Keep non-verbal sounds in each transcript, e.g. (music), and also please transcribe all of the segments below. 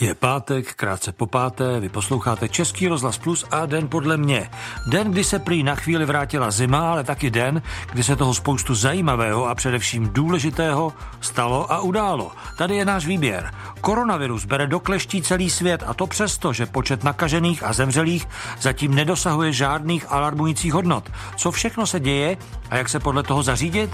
Je pátek, krátce po páté, vy posloucháte Český rozhlas Plus a den podle mě. Den, kdy se prý na chvíli vrátila zima, ale taky den, kdy se toho spoustu zajímavého a především důležitého stalo a událo. Tady je náš výběr. Koronavirus bere do kleští celý svět a to přesto, že počet nakažených a zemřelých zatím nedosahuje žádných alarmujících hodnot. Co všechno se děje a jak se podle toho zařídit?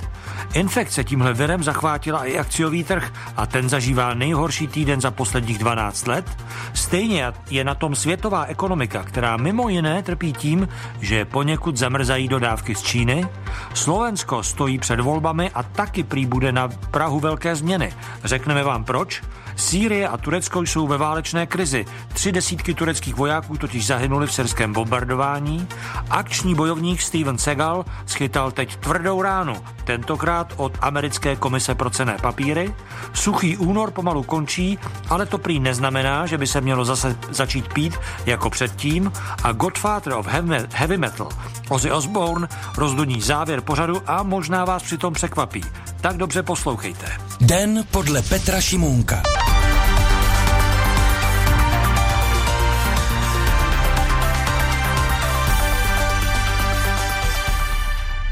Infekce tímhle virem zachvátila i akciový trh a ten zažívá nejhorší týden za posledních 12 let. Stejně je na tom světová ekonomika, která mimo jiné trpí tím, že poněkud zamrzají dodávky z Číny. Slovensko stojí před volbami a taky prý bude na Prahu velké změny. Řekneme vám proč? Sýrie a Turecko jsou ve válečné krizi. Tři desítky tureckých vojáků totiž zahynuli v syrském bombardování. Akční bojovník Steven Segal schytal teď tvrdou ránu, tentokrát od americké komise pro cené papíry. Suchý únor pomalu končí, ale to prý neznamená, že by se mělo zase začít pít jako předtím a Godfather of Heavy Metal Ozzy Osbourne rozduní závěr pořadu a možná vás přitom překvapí. Tak dobře poslouchejte. Den podle Petra Šimůnka.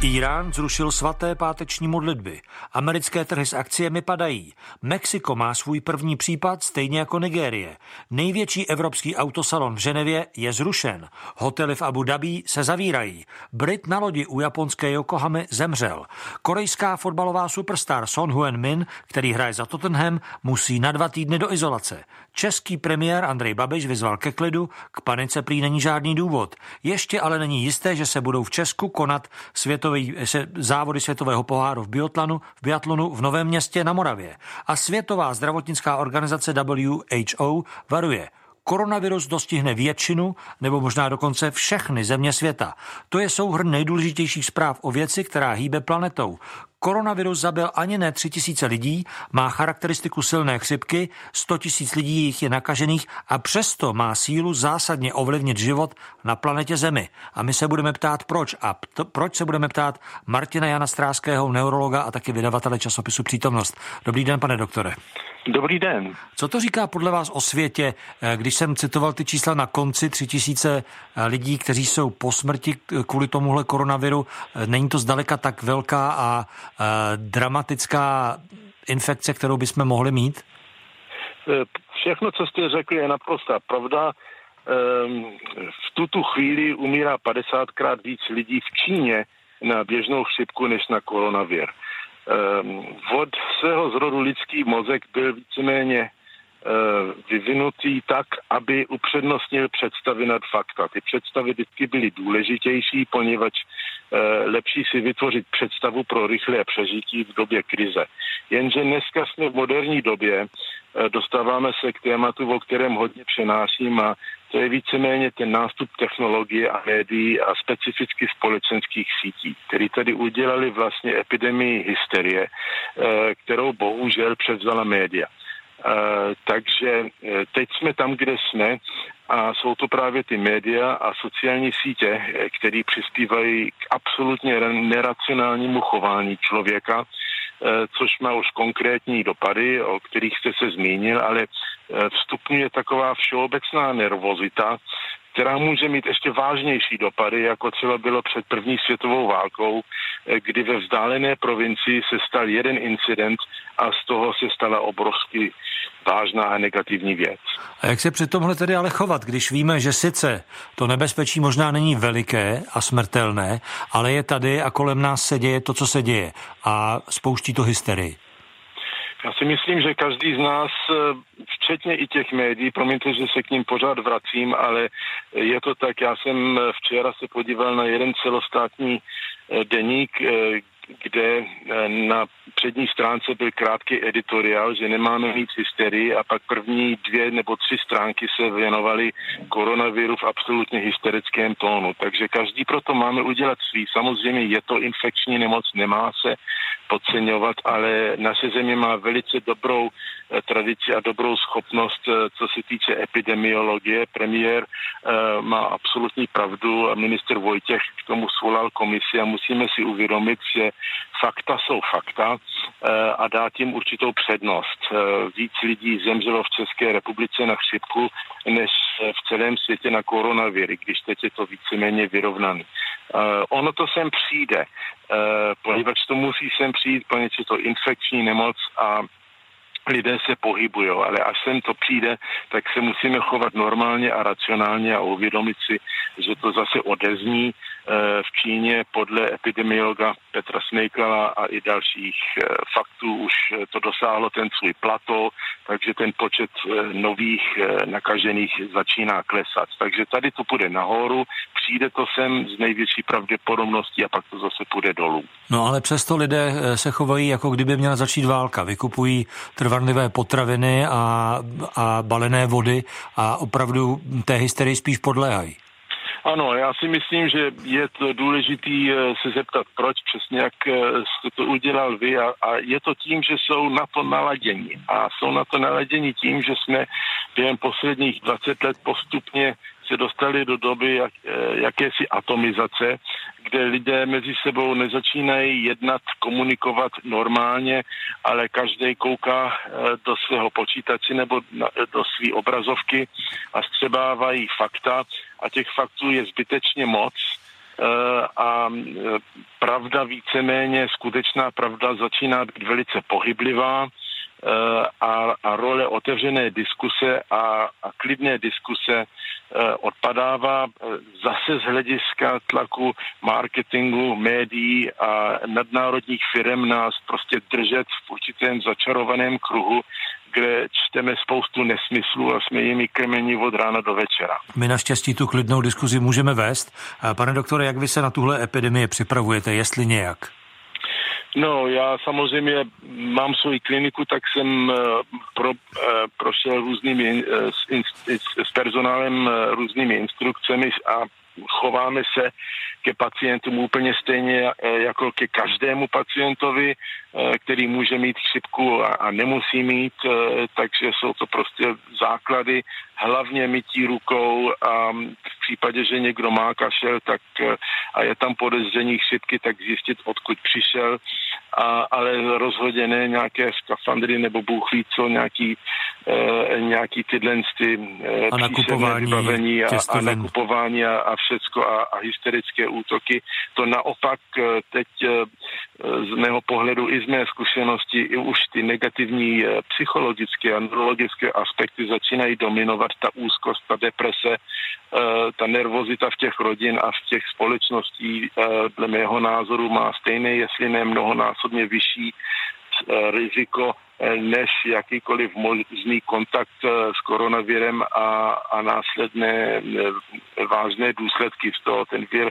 Irán zrušil svaté páteční modlitby. Americké trhy s akciemi padají. Mexiko má svůj první případ, stejně jako Nigérie. Největší evropský autosalon v Ženevě je zrušen. Hotely v Abu Dhabi se zavírají. Brit na lodi u japonské Yokohamy zemřel. Korejská fotbalová superstar Son Huen Min, který hraje za Tottenham, musí na dva týdny do izolace. Český premiér Andrej Babiš vyzval ke klidu, k panice prý není žádný důvod. Ještě ale není jisté, že se budou v Česku konat světový, se, závody světového poháru v biotlanu, v biatlonu v Novém městě na Moravě. A Světová zdravotnická organizace WHO varuje – Koronavirus dostihne většinu nebo možná dokonce všechny země světa. To je souhrn nejdůležitějších zpráv o věci, která hýbe planetou. Koronavirus zabil ani ne 3000 lidí, má charakteristiku silné chřipky, 100 tisíc lidí jich je nakažených a přesto má sílu zásadně ovlivnit život na planetě Zemi. A my se budeme ptát proč. A to, proč se budeme ptát Martina Jana Stráského, neurologa a taky vydavatele časopisu Přítomnost. Dobrý den, pane doktore. Dobrý den. Co to říká podle vás o světě, eh, když jsem citoval ty čísla na konci, tři tisíce eh, lidí, kteří jsou po smrti kvůli tomuhle koronaviru, eh, není to zdaleka tak velká a dramatická infekce, kterou bychom mohli mít? Všechno, co jste řekli, je naprosto pravda. Ehm, v tuto chvíli umírá 50krát víc lidí v Číně na běžnou chřipku než na koronavir. Ehm, od svého zrodu lidský mozek byl víceméně eh, vyvinutý tak, aby upřednostnil představy nad fakta. Ty představy vždycky byly důležitější, poněvadž eh, lepší si vytvořit představu pro rychlé přežití v době krize. Jenže dneska jsme v moderní době, dostáváme se k tématu, o kterém hodně přenáším a to je víceméně ten nástup technologie a médií a specificky společenských sítí, který tady udělali vlastně epidemii hysterie, eh, kterou bohužel převzala média. Uh, takže uh, teď jsme tam, kde jsme a jsou to právě ty média a sociální sítě, které přispívají k absolutně neracionálnímu chování člověka, Eh, což má už konkrétní dopady, o kterých jste se zmínil, ale eh, vstupňuje taková všeobecná nervozita, která může mít ještě vážnější dopady, jako třeba bylo před první světovou válkou, eh, kdy ve vzdálené provincii se stal jeden incident a z toho se stala obrovsky vážná a negativní věc. A jak se při tomhle tedy ale chovat, když víme, že sice to nebezpečí možná není veliké a smrtelné, ale je tady a kolem nás se děje to, co se děje a spouští to hysterii? Já si myslím, že každý z nás, eh, včetně i těch médií, promiňte, že se k ním pořád vracím, ale je to tak, já jsem včera se podíval na jeden celostátní eh, deník, eh, kde eh, na přední stránce byl krátký editoriál, že nemáme mít hysterii a pak první dvě nebo tři stránky se věnovaly koronaviru v absolutně hysterickém tónu. Takže každý proto máme udělat svý. Samozřejmě je to infekční nemoc, nemá se podceňovat, ale naše země má velice dobrou eh, tradici a dobrou schopnost, eh, co se týče epidemiologie. Premiér má absolutní pravdu a minister Vojtěch k tomu svolal komisi a musíme si uvědomit, že fakta jsou fakta a dát jim určitou přednost. Víc lidí zemřelo v České republice na chřipku, než v celém světě na koronaviry, když teď je to víceméně vyrovnaný. Ono to sem přijde, poněvadž to musí sem přijít, poněvadž je to infekční nemoc a lidé se pohybují, ale až sem to přijde, tak se musíme chovat normálně a racionálně a uvědomit si, že to zase odezní eh, v Číně podle epidemiologa Petra Snejkala a i dalších eh, faktů už to dosáhlo ten svůj plato, takže ten počet eh, nových nakažených začíná klesat. Takže tady to půjde nahoru, přijde to sem z největší pravděpodobností a pak to zase půjde dolů. No ale přesto lidé se chovají, jako kdyby měla začít válka. Vykupují trvanlivé potraviny a, a balené vody a opravdu té hysterii spíš podléhají. Ano, já si myslím, že je to důležitý eh, se zeptat, proč přesně, jak eh, jste to udělal vy a, a je to tím, že jsou na to naladění a jsou na to naladění tím, že jsme během posledních 20 let postupně se dostali do doby jak, eh, jakési atomizace, kde lidé mezi sebou nezačínají jednat, komunikovat normálně, ale každý kouká do svého počítače nebo do své obrazovky a střebávají fakta a těch faktů je zbytečně moc eh, a eh, pravda víceméně, skutečná pravda začíná být velice pohyblivá eh, a, a role otevřené diskuse a, a klidné diskuse odpadává zase z hlediska tlaku marketingu, médií a nadnárodních firm nás prostě držet v určitém začarovaném kruhu, kde čteme spoustu nesmyslů a jsme jimi krmení od rána do večera. My naštěstí tu klidnou diskuzi můžeme vést. Pane doktore, jak vy se na tuhle epidemii připravujete, jestli nějak? No, já samozřejmě mám svoji kliniku, tak jsem eh, pro, eh, prošel různými, eh, s, s personálem různými instrukcemi a chováme se ke pacientům úplně stejně eh, jako ke každému pacientovi, eh, který může mít chřipku a, nemusí mít, eh, takže jsou to prostě základy, hlavně mytí rukou a v případě, že někdo má kašel tak, a je tam podezření chřipky, tak zjistit, odkud přišel, a, ale rozhodně ne nějaké skafandry nebo bůh ví co, nějaký, nějaký tyhle ty a nakupování vybavení a, a nakupování a, a všecko a, a hysterické útoky. To naopak eh, teď eh, z mého pohledu i z mé zkušenosti i už ty negativní eh, psychologické a neurologické aspekty začínají dominovat ta úzkost, ta deprese, ta nervozita v těch rodin a v těch společností dle mého názoru má stejné, jestli ne mnohonásobně vyšší riziko než jakýkoliv možný kontakt s koronavirem a, a následné vážné důsledky z toho. Ten vir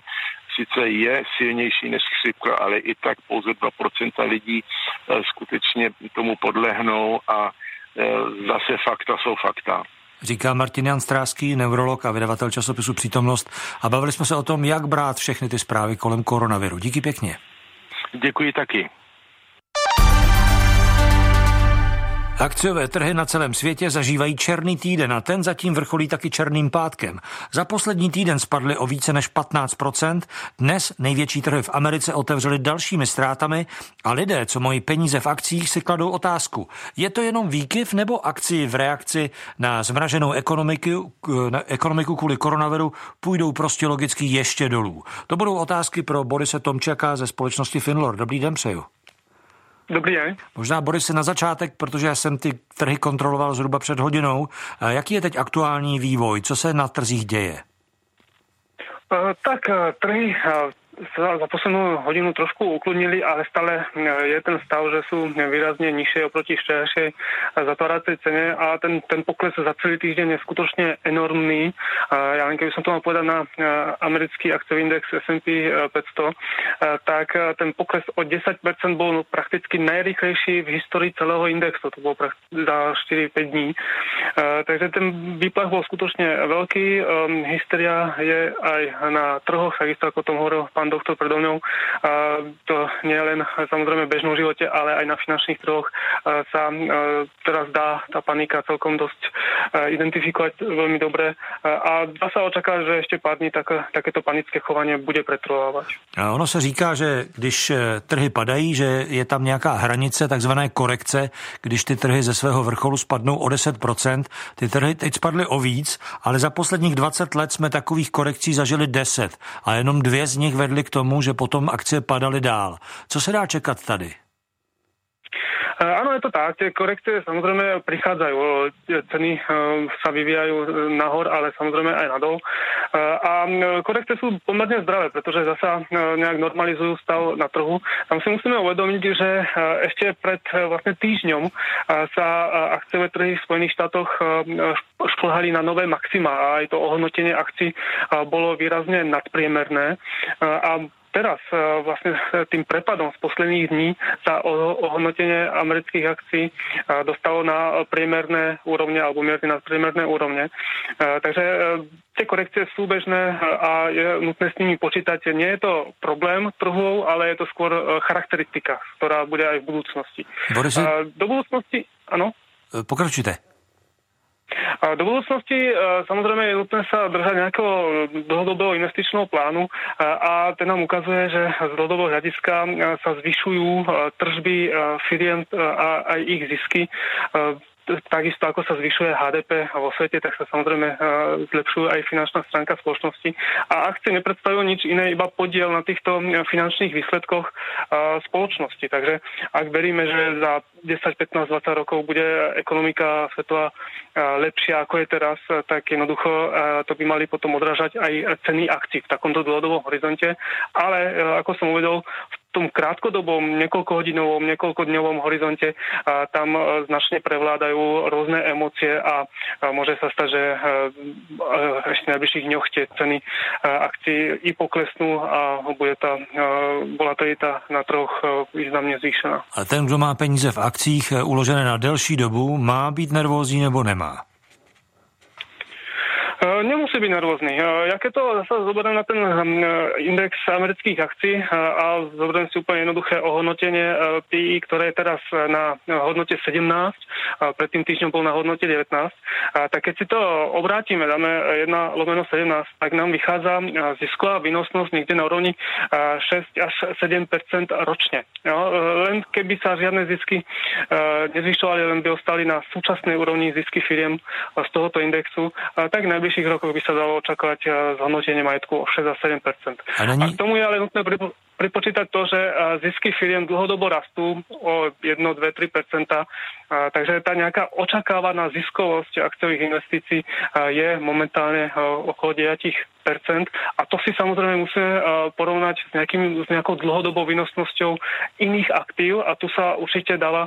sice je silnější než chřipka, ale i tak pouze 2% lidí eh, skutečně tomu podlehnou a eh, zase fakta jsou fakta. Říká Martin Jan Stráský, neurolog a vydavatel časopisu Přítomnost. A bavili jsme se o tom, jak brát všechny ty zprávy kolem koronaviru. Díky pěkně. Děkuji taky. Akciové trhy na celém světě zažívají černý týden a ten zatím vrcholí taky černým pátkem. Za poslední týden spadly o více než 15%, dnes největší trhy v Americe otevřely dalšími ztrátami a lidé, co mají peníze v akcích, si kladou otázku. Je to jenom výkyv nebo akci v reakci na zmraženou ekonomiku, na ekonomiku kvůli koronaviru půjdou prostě logicky ještě dolů? To budou otázky pro Borise Tomčaka ze společnosti Finlor. Dobrý den přeju. Dobrý den. Možná Boris na začátek, protože já jsem ty trhy kontroloval zhruba před hodinou. Jaký je teď aktuální vývoj? Co se na trzích děje? Eh, tak eh, trhy eh, sa za poslednú hodinu trošku ukludnili, ale stále je ten stav, že sú výrazne nižšie oproti včerajšej zatváracej cene a ten, ten pokles za celý týždeň je skutočne enormný. Ja len keby som to mal povedať na americký akciový index S&P 500, tak ten pokles o 10% bol prakticky najrychlejší v histórii celého indexu. To bolo za 4-5 dní. Takže ten výplach bol skutočne veľký. Hysteria je aj na trhoch, takisto ako o tom hovoril pán doktor predo mňou, to nie len samozrejme v bežnom živote, ale aj na finančných trhoch sa teraz dá tá panika celkom dosť identifikovať veľmi dobre a dá sa očakávať, že ešte pár dní tak, takéto panické chovanie bude pretrvávať. A ono se říká, že když e, trhy padají, že je tam nějaká hranice takzvané korekce, když ty trhy ze svého vrcholu spadnou o 10%. Ty trhy teď spadly o víc, ale za posledních 20 let jsme takových korekcí zažili 10 a jenom dvě z nich vedly k tomu, že potom akcie padaly dál. Co se dá čekat tady? Áno, je to tak. Tie korekcie samozrejme prichádzajú. Ceny sa vyvíjajú nahor, ale samozrejme aj nadol. A korekcie sú pomerne zdravé, pretože zasa nejak normalizujú stav na trhu. Tam si musíme uvedomiť, že ešte pred vlastne týždňom sa akciové trhy v Spojených štátoch šplhali na nové maxima a aj to ohodnotenie akcií bolo výrazne nadpriemerné. A teraz e, vlastne tým prepadom z posledných dní sa ohodnotenie amerických akcií e, dostalo na priemerné úrovne alebo mierne na priemerné úrovne. Takže tie korekcie sú bežné a je nutné s nimi počítať. Nie je to problém trhov, ale je to skôr charakteristika, ktorá bude aj v budúcnosti. Boris... Do budúcnosti, áno? Pokračujte. A do budúcnosti e, samozrejme je nutné sa držať nejakého dlhodobého investičného plánu e, a ten nám ukazuje, že z dlhodobého hľadiska e, sa zvyšujú tržby firiem a aj ich zisky takisto ako sa zvyšuje HDP vo svete, tak sa samozrejme e, zlepšuje aj finančná stránka spoločnosti. A akcie nepredstavujú nič iné, iba podiel na týchto finančných výsledkoch e, spoločnosti. Takže ak veríme, že za 10, 15, 20 rokov bude ekonomika svetová lepšia ako je teraz, tak jednoducho to by mali potom odrážať aj ceny akcií v takomto dlhodobom horizonte. Ale ako som uvedol, v tom krátkodobom, niekoľkohodinovom, niekoľkodňovom horizonte a tam e, značne prevládajú rôzne emócie a môže sa stať, že e, ešte v najbližších dňoch tie ceny e, akcií i poklesnú a bude tá volatilita na troch významně zvýšená. A ten, kdo má peníze v akcích uložené na delší dobu, má být nervózní nebo nemá? E, nemusí byť nervózny. E, ja keď to zase zoberiem na ten hm, e, index amerických akcií a zoberiem si úplne jednoduché ohodnotenie PI, ktoré je teraz na hodnote 17, predtým týždňom bol na hodnote 19, tak keď si to obrátime, dáme 1 lomeno 17, tak nám vychádza zisková výnosnosť niekde na úrovni 6 až 7% ročne. Jo? Len keby sa žiadne zisky nezvyšovali, len by ostali na súčasnej úrovni zisky firiem z tohoto indexu, tak najbližšie najbližších rokoch by sa dalo očakávať eh, zhodnotenie majetku o 6 a 7 A, není... a k tomu je ale nutné pripočítať to, že eh, zisky firiem dlhodobo rastú o 1, 2, 3% takže tá nejaká očakávaná ziskovosť akciových investícií eh, je momentálne okolo 9% a to si samozrejme musíme porovnať s, nejakým, s nejakou dlhodobou výnosnosťou iných aktív a tu sa určite dáva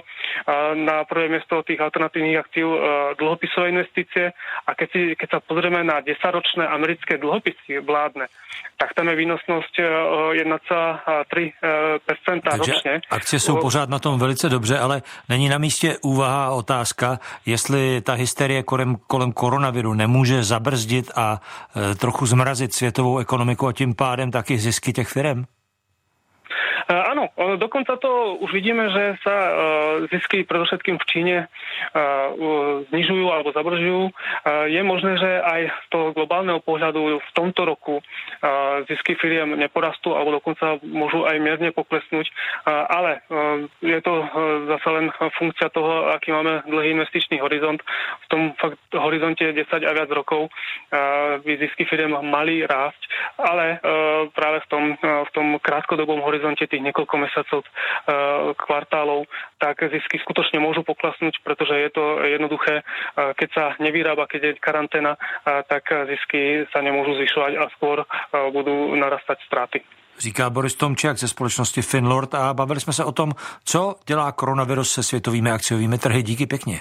na prvé miesto tých alternatívnych aktív dlhopisové investície a keď, si, keď sa pozrieme na 10-ročné americké dlhopisy vládne, tak tam je výnosnosť 1,3% Takže ročně. akcie jsou pořád na tom velice dobře, ale není na místě úvaha a otázka, jestli ta hysterie kolem, kolem koronaviru nemůže zabrzdit a e, trochu zmrazit zmrazit světovou ekonomiku a tím pádem taky zisky těch firm? Eh, áno, dokonca to už vidíme, že sa eh, zisky predovšetkým v Číne eh, znižujú alebo zabržujú. Je možné, že aj z toho globálneho pohľadu v tomto roku zisky firiem neporastú alebo dokonca môžu aj mierne poklesnúť, ale je to zase len funkcia toho, aký máme dlhý investičný horizont. V tom fakt horizonte 10 a viac rokov by zisky firiem mali rásť, ale práve v tom, v tom krátkodobom horizonte tých niekoľko mesiacov, e, kvartálov, tak zisky skutočne môžu poklasnúť, pretože je to jednoduché. E, keď sa nevyrába, keď je karanténa, e, tak zisky sa nemôžu zvyšovať a skôr budú narastať straty. Říká Boris Tomčák ze společnosti Finlord a bavili jsme se o tom, co dělá koronavirus se světovými akciovými trhy. Díky pěkně.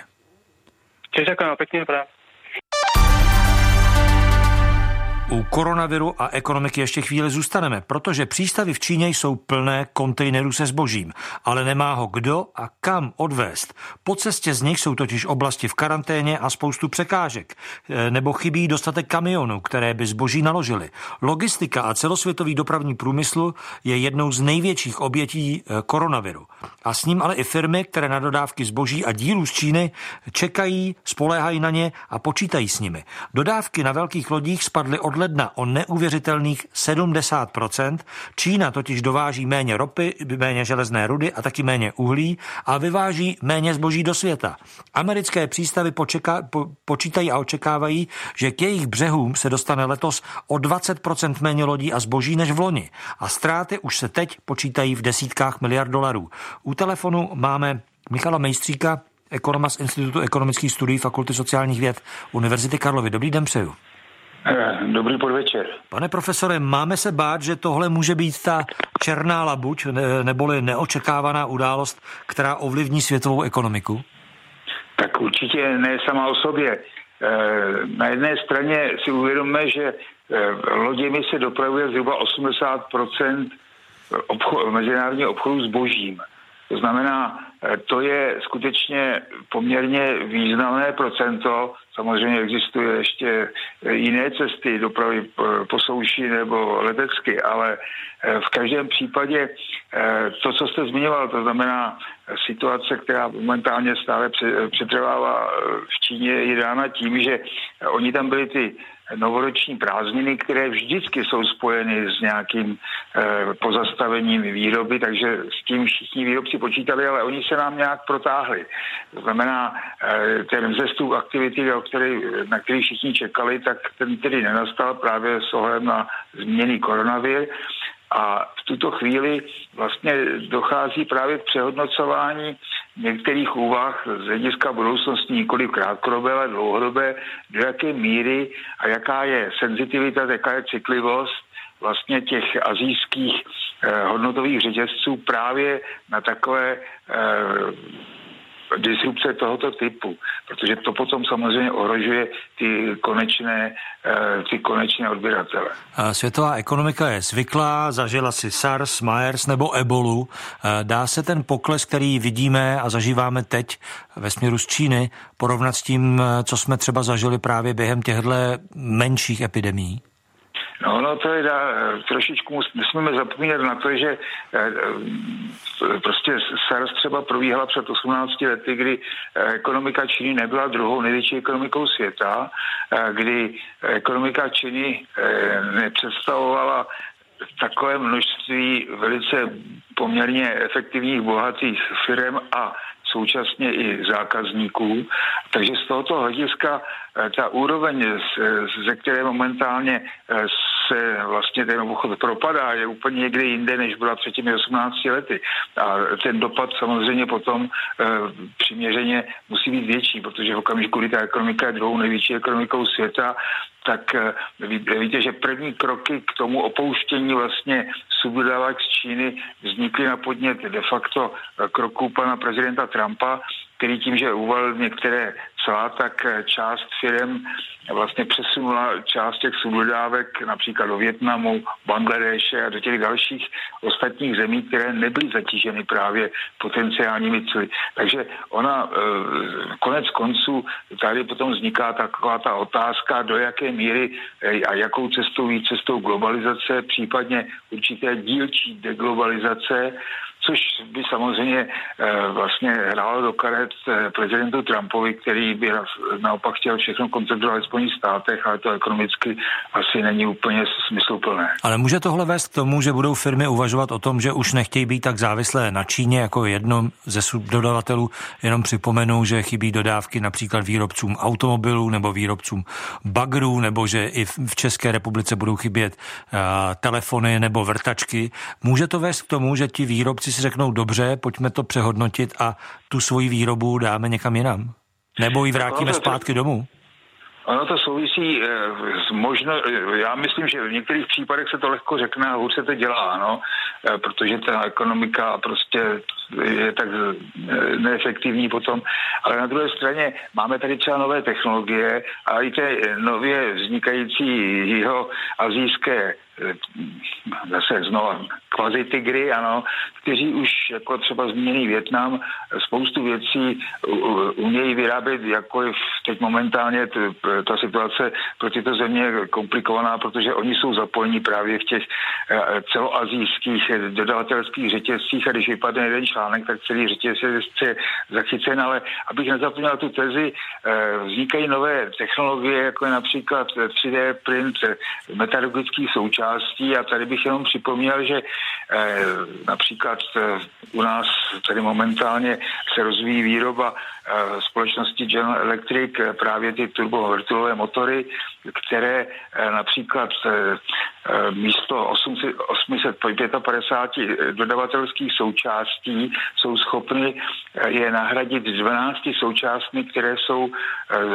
Tiež ďakujem pekne, práve. U koronaviru a ekonomiky ještě chvíli zůstaneme, protože přístavy v Číně jsou plné kontejnerů se zbožím, ale nemá ho kdo a kam odvést. Po cestě z nich jsou totiž oblasti v karanténě a spoustu překážek, e, nebo chybí dostatek kamionů, které by zboží naložily. Logistika a celosvětový dopravní průmysl je jednou z největších obětí e, koronaviru. A s ním ale i firmy, které na dodávky zboží a dílů z Číny čekají, spoléhají na ně a počítají s nimi. Dodávky na velkých lodích spadly od ledna o neuvěřitelných 70%. Čína totiž dováží méně ropy, méně železné rudy a taky méně uhlí a vyváží méně zboží do světa. Americké přístavy počeka, po, počítají a očekávají, že k jejich břehům se dostane letos o 20% méně lodí a zboží než v loni. A ztráty už se teď počítají v desítkách miliard dolarů. U telefonu máme Michala Mejstříka, ekonoma z Institutu ekonomických studií Fakulty sociálních věd Univerzity Karlovy. Dobrý den přeju. Eh, dobrý podvečer. Pane profesore, máme se bát, že tohle může být ta černá labuť, neboli neočekávaná událost, která ovlivní světovou ekonomiku? Tak určitě ne sama o sobě. Eh, na jedné straně si uvědomíme, že eh, loděmi se dopravuje zhruba 80 obchod, mezinárodního obchodu s božím. To znamená, to je skutečně poměrně významné procento. Samozřejmě existuje ještě jiné cesty dopravy po souši nebo letecky, ale eh, v každém případě eh, to, co jste zmiňoval, to znamená situace, která momentálně stále přetrvává eh, v Číně, je dána tím, že oni tam byli ty novoroční prázdniny, které vždycky jsou spojeny s nějakým e, pozastavením výroby, takže s tím všichni výrobci počítali, ale oni se nám nějak protáhli. To znamená, e, ten vzestup aktivity, na který všichni čekali, tak ten tedy nenastal právě s ohledem na změný koronavir. A v tuto chvíli vlastně dochází právě k přehodnocování některých úvah z hlediska budoucnosti nikoli krátkodobé, ale dlouhodobé, do jaké míry a jaká je senzitivita, jaká je citlivost vlastně těch azijských eh, hodnotových řetězců právě na takové eh, disrupce tohoto typu, protože to potom samozřejmě ohrožuje ty konečné, eh, ty konečné odběratele. Světová ekonomika je zvyklá, zažila si SARS, MERS nebo ebolu. Eh, dá se ten pokles, který vidíme a zažíváme teď ve směru z Číny, porovnat s tím, eh, co jsme třeba zažili právě během těchto menších epidemí? No, no to je dá, trošičku nesmíme zapomínat na to, že eh, eh, prostě SARS třeba probíhala před 18 lety, kdy eh, ekonomika Číny nebyla druhou největší ekonomikou světa, kdy ekonomika Číny nepředstavovala takové množství velice poměrně efektivních, bohatých firm a současně i zákazníků. Takže z tohoto hlediska eh, ta úroveň, ze které momentálně eh, se vlastně ten obchod propadá, je úplně někde jinde, než byla před těmi 18 lety. A ten dopad samozřejmě potom přiměřeně musí být větší, protože v okamžiku, kdy ta ekonomika je druhou největší ekonomikou světa, tak e, víte, že první kroky k tomu opouštění vlastně subdodávek z Číny vznikly na podnět de facto kroků pana prezidenta Trumpa, který tím, že uvalil některé cla, tak část firm vlastně přesunula část těch subdodávek například do Větnamu, Bangladeše a do těch dalších ostatních zemí, které nebyly zatíženy právě potenciálními cly. Takže ona e, konec konců tady potom vzniká taková ta otázka, do jaké míry e, a jakou cestou ví cestou globalizace, případně určité dílčí deglobalizace, což by samozřejmě eh, vlastně hrálo do karet eh, prezidentu Trumpovi, který by naopak chtěl všechno koncentrovat v Spojených státech, ale to ekonomicky asi není úplně smysluplné. Ale může tohle vést k tomu, že budou firmy uvažovat o tom, že už nechtějí být tak závislé na Číně jako jednom ze subdodavatelů. Jenom připomenu, že chybí dodávky například výrobcům automobilů nebo výrobcům bagrů, nebo že i v České republice budou chybět uh, telefony nebo vrtačky. Může to vést k tomu, že ti výrobci si řeknou, dobře, pojďme to přehodnotit a tu svoji výrobu dáme někam jinam? Nebo ji vrátíme zpátky domů? Ono to souvisí eh, s možno, eh, já myslím, že v některých případech se to lehko řekne a hůř se to dělá, no, eh, protože ta ekonomika prostě je tak neefektivní potom. Ale na druhé straně máme tady třeba nové technologie a i ty nově vznikající jeho azijské zase znova kvazi tygry, ano, kteří už jako třeba zmíněný Větnam spoustu věcí umějí vyrábět, jakkoliv teď momentálně ta situace pro tyto země je komplikovaná, protože oni jsou zapojení právě v těch eh, celoazijských dodavatelských řetězcích. A když vypadne jeden článek, tak celý řetězec je zachycen, ale abych nezapomněl tu tezi, eh, vznikají nové technologie, jako je například 3D print metalurgických součástí a tady bych jenom připomněl, že eh, například u nás tady momentálně se rozvíjí výroba společnosti General Electric právě ty turbovrtulové motory, které eh, například eh, eh, místo 855 dodavatelských součástí jsou schopny je nahradit 12 součástmi, které jsou,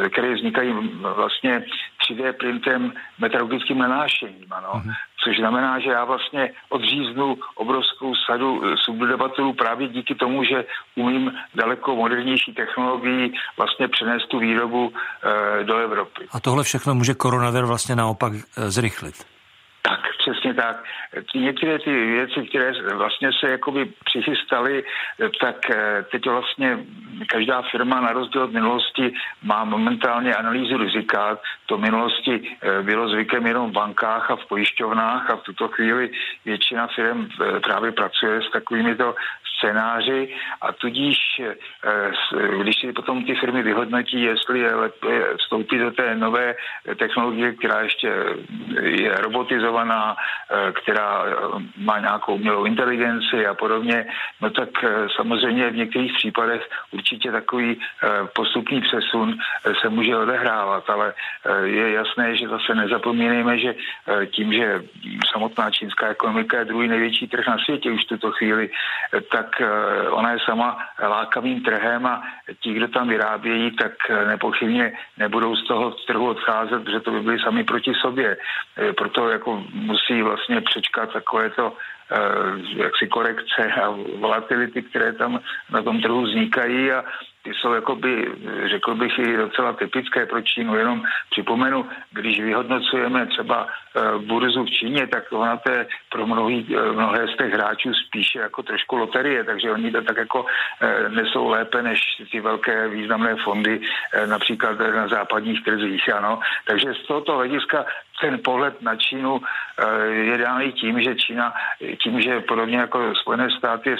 které vznikají vlastně 3D printem meteorologickým nanášením. Ano. Uh-huh. Což znamená, že já vlastně odříznu obrovskou sadu subdodavatelů právě díky tomu, že umím daleko modernější technologii vlastně přenést tu výrobu e, do Evropy. A tohle všechno může koronavir vlastně naopak e, zrychlit. Tak. Některé ty věci, které vlastně se jakoby přichystaly, tak eh, teď vlastně každá firma na rozdíl od minulosti má momentálně analýzu rizika. To minulosti eh, bylo zvykem jenom v bankách a v pojišťovnách a v tuto chvíli většina firm eh, právě pracuje s takovými to scénáři a tudíž, když si potom ty firmy vyhodnotí, jestli je lepší vstoupit do té nové technologie, která ještě je robotizovaná, která má nějakou umělou inteligenci a podobně, no tak samozřejmě v některých případech určitě takový eh, postupný přesun eh, se může odehrávat, ale eh, je jasné, že zase nezapomínejme, že tím, že samotná čínská ekonomika je druhý největší trh na světě už v tuto chvíli, tak ona je sama lákavým trhem a ti, kdo tam vyrábějí, tak nepochybně nebudou z toho trhu odcházet, protože to by byli sami proti sobě. Proto jako musí vlastně přečkat takovéto Eh, jaksi korekce a volatility, které tam na tom trhu vznikají a ty jsou jakoby, řekl bych, i docela typické pro Čínu. Jenom připomenu, když vyhodnocujeme třeba eh, burzu v Číně, tak ona to je pro mnohý, eh, mnohé z těch hráčů spíše jako trošku loterie, takže oni to tak jako nesou lépe než ty velké významné fondy, například na západních trzích. Ano. Takže z tohoto hlediska ten pohled na Čínu je dáný tím, že Čína tím, že podobně jako Spojené státy je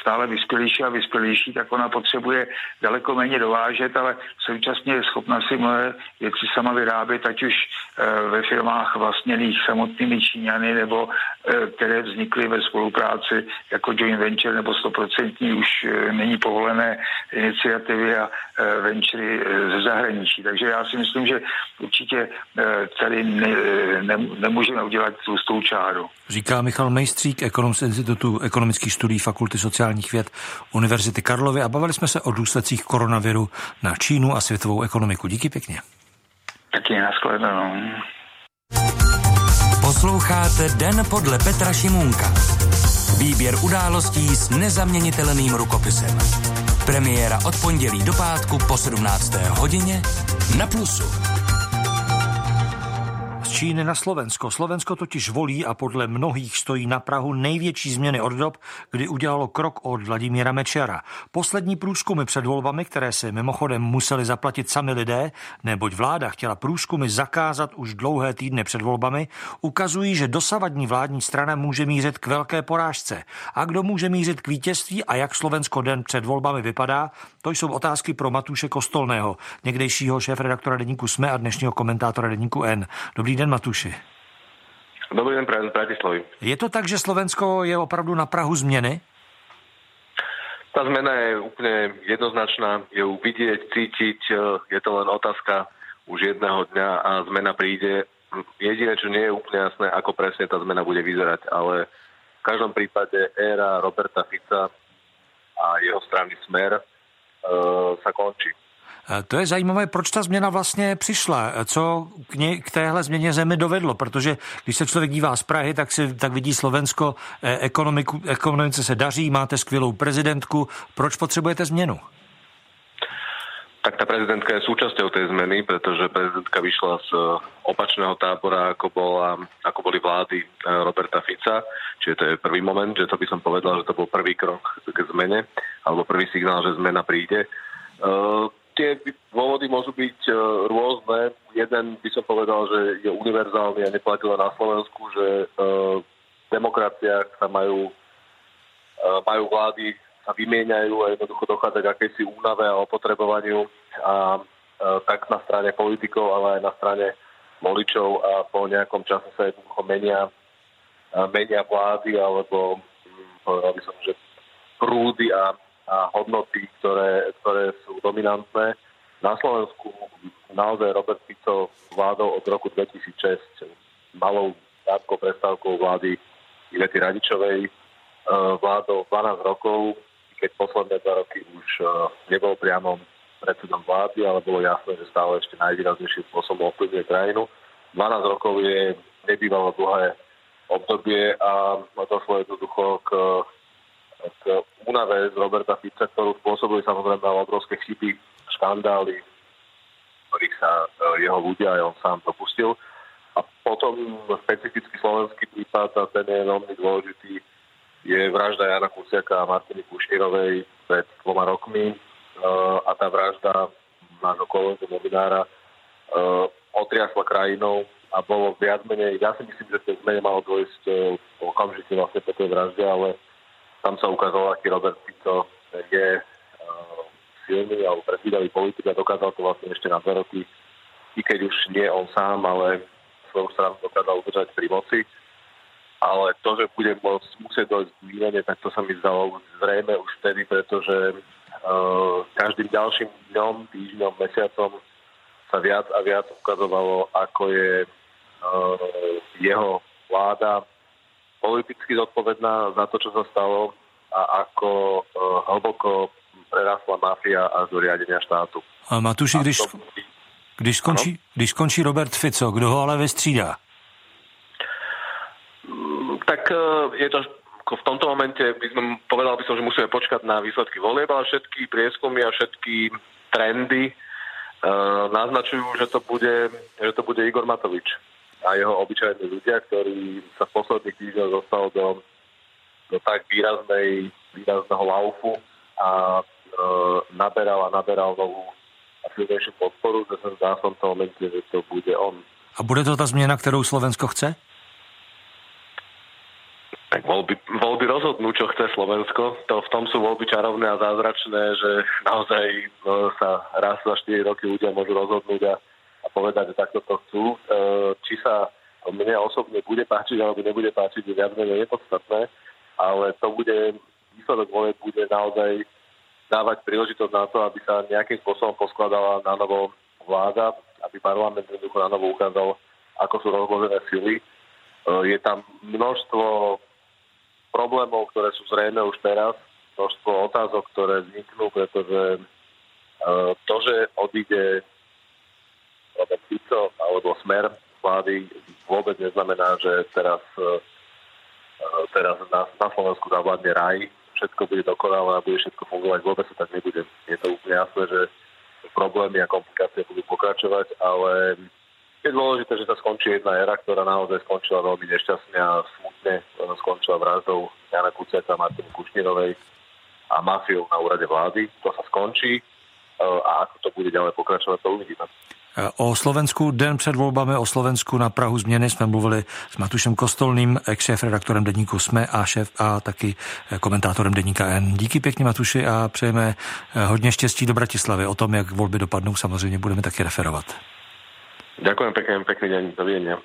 stále vyspělejší a vyspělejší, tak ona potřebuje daleko méně dovážet, ale současně je schopna si mnohé věci sama vyrábět, ať už eh, ve firmách vlastněných samotnými Číňany, nebo eh, které vznikly ve spolupráci jako joint venture nebo 100% už eh, není povolené iniciativy a ventury ze zahraničí. Takže já si myslím, že určitě tady ne, ne, nemůžeme udělat tu čáru. Říká Michal Mejstřík, ekonom z Institutu ekonomických studií Fakulty sociálních věd Univerzity Karlovy a bavili jsme se o důsledcích koronaviru na Čínu a světovou ekonomiku. Díky pěkně. Taky nashledanou. Posloucháte Den podle Petra Šimunka. Výběr událostí s nezaměnitelným rukopisem. Premiéra od pondělí do pátku po 17. hodině na Plusu. Číny na Slovensko. Slovensko totiž volí a podle mnohých stojí na Prahu největší změny od dob, kdy udělalo krok od Vladimíra Mečera. Poslední průzkumy před volbami, které se mimochodem museli zaplatit sami lidé, neboť vláda chtěla průzkumy zakázat už dlouhé týdny před volbami, ukazují, že dosavadní vládní strana může mířit k velké porážce. A kdo může mířit k vítězství a jak Slovensko den před volbami vypadá, to jsou otázky pro Matuše Kostolného, někdejšího šéf-redaktora deníku SME a dnešního komentátora deníku N. Dobrý den, Matuši. Dobrý den, prajem z Bratislavy. Je to tak, že Slovensko je opravdu na Prahu změny? Ta zmena je úplně jednoznačná, je ju vidieť, cítiť, je to len otázka už jedného dňa a zmena príde. Jediné, čo nie je úplne jasné, ako presne tá zmena bude vyzerať, ale v každom prípade éra Roberta Fica a jeho strany Smer uh, sa končí. To je zajímavé, proč ta změna vlastně přišla. Co k, ně, k téhle změně zemi dovedlo? Protože když se člověk dívá z Prahy, tak, si, tak vidí Slovensko, eh, ekonomiku, ekonomice se daří, máte skvělou prezidentku. Proč potřebujete změnu? Tak tá prezidentka je súčasťou tej zmeny, pretože prezidentka vyšla z eh, opačného tábora, ako, bola, ako boli vlády eh, Roberta Fica. Čiže to je prvý moment, že to by som povedal, že to bol prvý krok k zmene, alebo prvý signál, že zmena príde. Tie dôvody môžu byť uh, rôzne. Jeden by som povedal, že je univerzálny a neplatila na Slovensku, že v demokraciách sa majú, uh, majú vlády sa vymieňajú a jednoducho dochádza k akejsi únave a opotrebovaniu a tak na strane politikov, ale aj na strane voličov a po nejakom čase sa jednoducho menia, menia vlády alebo hm, povedal by som, že prúdy a, a hodnoty, ktoré, ktoré sú dominantné. Na Slovensku naozaj Robert Fico vládol od roku 2006 malou krátkou prestávkou vlády Ivety Radičovej e, vládol 12 rokov, keď posledné dva roky už uh, nebol priamo predsedom vlády, ale bolo jasné, že stále ešte najvýraznejším spôsobom ovplyvňuje krajinu. 12 rokov je nebývalo dlhé obdobie a došlo jednoducho k, k únave z Roberta Fica, ktorú spôsobili samozrejme obrovské chyby, škandály, ktorých sa uh, jeho ľudia aj on sám dopustil. A potom špecificky slovenský prípad, a ten je veľmi dôležitý, je vražda Jana Kuciaka a Martiny Kušnírovej pred dvoma rokmi uh, a tá vražda nášho kolegu novinára otriasla krajinou a bolo viac menej, ja si myslím, že tej zmene malo dôjsť okamžite vlastne po tej vražde, ale tam sa ukázalo, aký Robert Fico je uh, silný alebo predvídavý politik a dokázal to vlastne ešte na dva roky, i keď už nie on sám, ale svoju stranu dokázal udržať pri moci. Ale to, že bude môcť, musieť dojsť k výmene, tak to sa mi zdalo zrejme už vtedy, pretože uh, každým ďalším dňom, týždňom, mesiacom sa viac a viac ukazovalo, ako je uh, jeho vláda politicky zodpovedná za to, čo sa stalo a ako uh, hlboko prerásla mafia až do riadenia štátu. A Matuši, když, když, skončí, když skončí Robert Fico, kdo ho ale vystřídá? Tak e, je to v tomto momente, by som, povedal by som, že musíme počkať na výsledky volieb, ale všetky prieskumy a všetky trendy uh, naznačujú, že to, bude, že to bude Igor Matovič a jeho obyčajní ľudia, ktorí sa v posledných týždňoch dostal do, do tak výraznej, výrazného laufu a uh, naberal a naberal novú a silnejšiu podporu, že sa zdá v tomto momente, že to bude on. A bude to ta změna, kterou Slovensko chce? Tak voľby, voľby rozhodnú, čo chce Slovensko. To v tom sú voľby čarovné a zázračné, že naozaj no, sa raz za 4 roky ľudia môžu rozhodnúť a povedať, že takto to chcú. E, či sa mne osobne bude páčiť alebo nebude páčiť, je viac menej nepodstatné, ale to bude, výsledok volieb bude naozaj dávať príležitosť na to, aby sa nejakým spôsobom poskladala na novo vláda, aby parlament jednoducho na novo ukázal, ako sú rozložené sily. E, je tam množstvo problémov, ktoré sú zrejme už teraz, množstvo otázok, ktoré vzniknú, pretože uh, to, že odíde Robert Fico alebo smer vlády, vôbec neznamená, že teraz, uh, teraz na, na Slovensku zavládne raj, všetko bude dokonalé a bude všetko fungovať. Vôbec to tak nebude. Je to úplne jasné, že problémy a komplikácie budú pokračovať, ale je dôležité, že sa skončí jedna éra, ktorá naozaj skončila veľmi nešťastne a smutne. Skončila vraždou Jana Kuciaka, Martiny Kušnírovej a mafiou na úrade vlády. To sa skončí e, a ako to bude ďalej pokračovať, to uvidíme. O Slovensku den před volbami, o Slovensku na Prahu změny jsme mluvili s Matušem Kostolným, ex-šéf redaktorem deníku SME a šéf a taky komentátorem deníka N. Díky pěkně Matuši a přejeme hodně štěstí do Bratislavy. O tom, jak volby dopadnou, samozřejmě budeme taky referovat. Ďakujem pekne, pekný deň, dovidenia.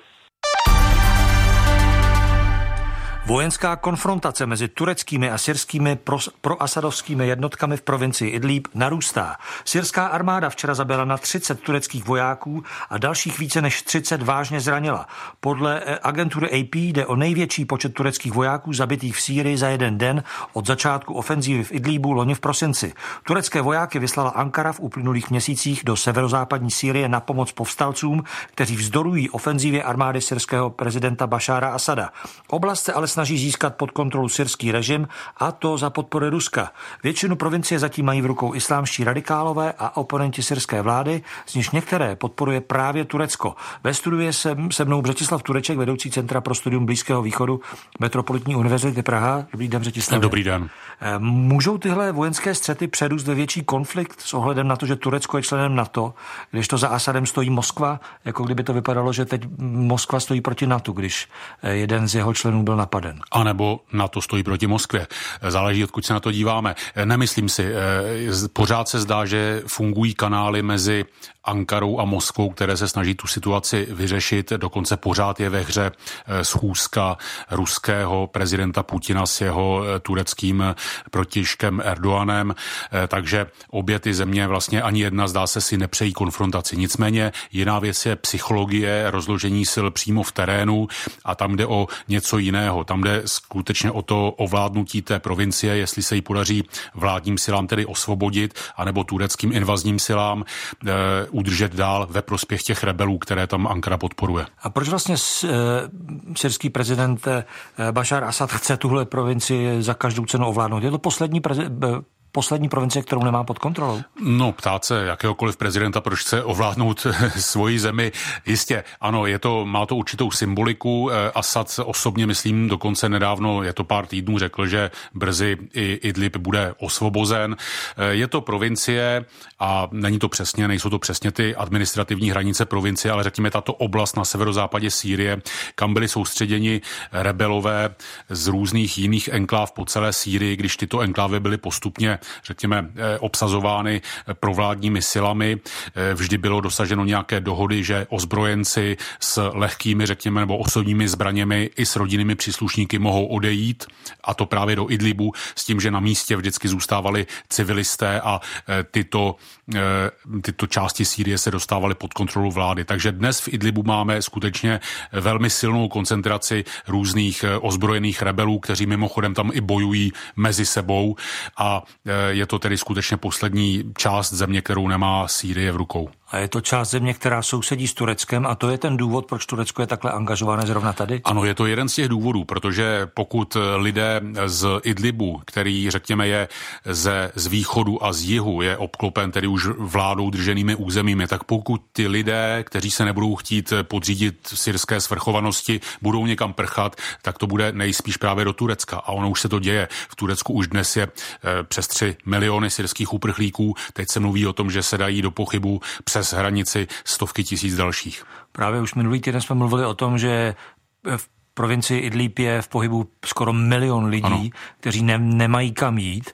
Vojenská konfrontace mezi tureckými a syrskými proasadovskými jednotkami v provincii Idlib narůstá. Syrská armáda včera zabila na 30 tureckých vojáků a dalších více než 30 vážně zranila. Podle eh, agentury AP jde o největší počet tureckých vojáků zabitých v Sýrii za jeden den od začátku ofenzívy v Idlíbu loni v prosinci. Turecké vojáky vyslala Ankara v uplynulých měsících do severozápadní Sýrie na pomoc povstalcům, kteří vzdorují ofenzívě armády syrského prezidenta Bašára Asada. Oblast se ale snaží získat pod kontrolu syrský režim a to za podpory Ruska. Většinu provincie zatím mají v rukou islámští radikálové a oponenti syrské vlády, z níž některé podporuje právě Turecko. Ve studiu je se, se mnou Břetislav Tureček, vedoucí Centra pro studium Blízkého východu Metropolitní univerzity Praha. Dobrý den, Břetislav. Dobrý den. Eh, můžou tyhle vojenské střety přerůst ve větší konflikt s ohledem na to, že Turecko je členem NATO, když to za Asadem stojí Moskva, jako kdyby to vypadalo, že teď Moskva stojí proti NATO, když eh, jeden z jeho členů byl napaden. A nebo NATO stojí proti Moskvě. Záleží, odkud se na to díváme. Eh, nemyslím si. Pořád se zdá, že fungují kanály mezi Ankarou a Moskvou, které se snaží tu situaci vyřešit. Dokonce pořád je ve hře eh, schůzka ruského prezidenta Putina s jeho eh, tureckým protižkem Erdoganem. Eh, takže obě ty země vlastně ani jedna zdá se si nepřejí konfrontaci. Nicméně jiná věc je psychologie, rozložení sil přímo v terénu a tam jde o něco jiného. Tam jde skutečně o to ovládnutí té provincie, jestli se jí podaří vládním silám tedy osvobodit, anebo tureckým invazním silám udržet dál ve prospěch těch rebelů, které tam Ankara podporuje. A proč vlastně eh, syrský prezident eh, Bashar Assad chce tuhle provinci za každou cenu ovládnout? Je to poslední prezident, poslední provincie, kterou nemá pod kontrolou? No, ptát se jakéhokoliv prezidenta, proč chce ovládnout svoji zemi. Jistě, ano, je to, má to určitou symboliku. Eh, Assad osobně, myslím, dokonce nedávno, je to pár týdnů, řekl, že brzy i Idlib bude osvobozen. Eh, je to provincie a není to přesně, nejsou to přesně ty administrativní hranice provincie, ale řekněme tato oblast na severozápadě Sýrie, kam byli soustředěni rebelové z různých jiných enkláv po celé Sýrii, když tyto enklávy byly postupně řekněme, eh, obsazovány eh, provládními silami. Eh, vždy bylo dosaženo nějaké dohody, že ozbrojenci s lehkými, řekněme, nebo osobními zbraněmi i s rodinnými příslušníky mohou odejít, a to právě do Idlibu, s tím, že na místě vždycky zůstávali civilisté a tyto, tyto části Sýrie se dostávaly pod kontrolu vlády. Takže dnes v Idlibu máme skutečně velmi silnou koncentraci různých ozbrojených rebelů, kteří mimochodem tam i bojují mezi sebou a je to tedy skutečně poslední část země, kterou nemá Sýrie v rukou. A je to část země, která sousedí s Tureckem a to je ten důvod, proč Turecko je takhle angažované zrovna tady? Ano, je to jeden z těch důvodů, protože pokud lidé z Idlibu, který řekněme je ze, z východu a z jihu, je obklopen tedy už vládou drženými územími, tak pokud ty lidé, kteří se nebudou chtít podřídit syrské svrchovanosti, budou někam prchat, tak to bude nejspíš právě do Turecka. A ono už se to děje. V Turecku už dnes je eh, přes 3 miliony syrských uprchlíků. Teď se mluví o tom, že se dají do pochybu přes hranici stovky tisíc dalších. Právě už minulý týden jsme mluvili o tom, že v provincii Idlib je v pohybu skoro milion lidí, ano. kteří ne, nemají kam jít.